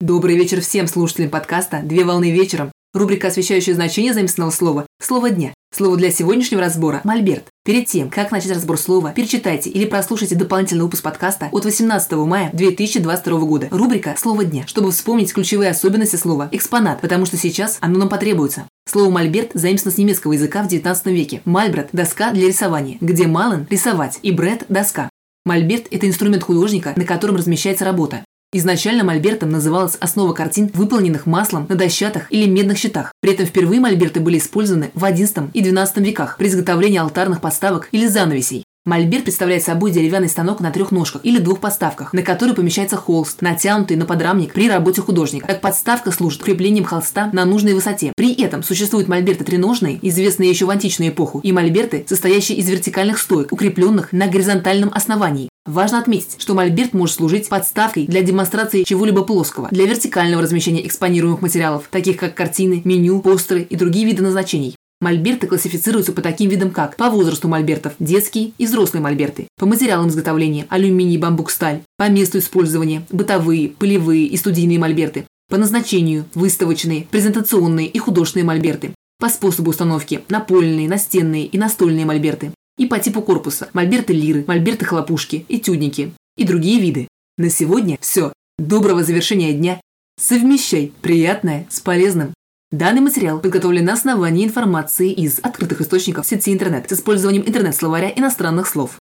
Добрый вечер всем слушателям подкаста «Две волны вечером». Рубрика, освещающая значение заместного слова «Слово дня». Слово для сегодняшнего разбора – «мольберт». Перед тем, как начать разбор слова, перечитайте или прослушайте дополнительный выпуск подкаста от 18 мая 2022 года. Рубрика «Слово дня», чтобы вспомнить ключевые особенности слова «экспонат», потому что сейчас оно нам потребуется. Слово «мольберт» заимствовано с немецкого языка в 19 веке. Мальбрат – доска для рисования, где мален – рисовать и бред – доска. Мольберт – это инструмент художника, на котором размещается работа. Изначально мольбертом называлась основа картин, выполненных маслом на дощатых или медных щитах. При этом впервые мольберты были использованы в XI и XII веках при изготовлении алтарных подставок или занавесей. Мольберт представляет собой деревянный станок на трех ножках или двух подставках, на который помещается холст, натянутый на подрамник при работе художника. Как подставка служит креплением холста на нужной высоте. При этом существуют мольберты треножные, известные еще в античную эпоху, и мольберты, состоящие из вертикальных стоек, укрепленных на горизонтальном основании. Важно отметить, что мольберт может служить подставкой для демонстрации чего-либо плоского, для вертикального размещения экспонируемых материалов, таких как картины, меню, постеры и другие виды назначений. Мольберты классифицируются по таким видам, как по возрасту мольбертов – детские и взрослые мольберты, по материалам изготовления – алюминий, бамбук, сталь, по месту использования – бытовые, полевые и студийные мольберты, по назначению – выставочные, презентационные и художественные мольберты, по способу установки – напольные, настенные и настольные мольберты, и по типу корпуса – мольберты лиры, мольберты хлопушки, этюдники и другие виды. На сегодня все. Доброго завершения дня. Совмещай приятное с полезным. Данный материал подготовлен на основании информации из открытых источников сети интернет с использованием интернет-словаря иностранных слов.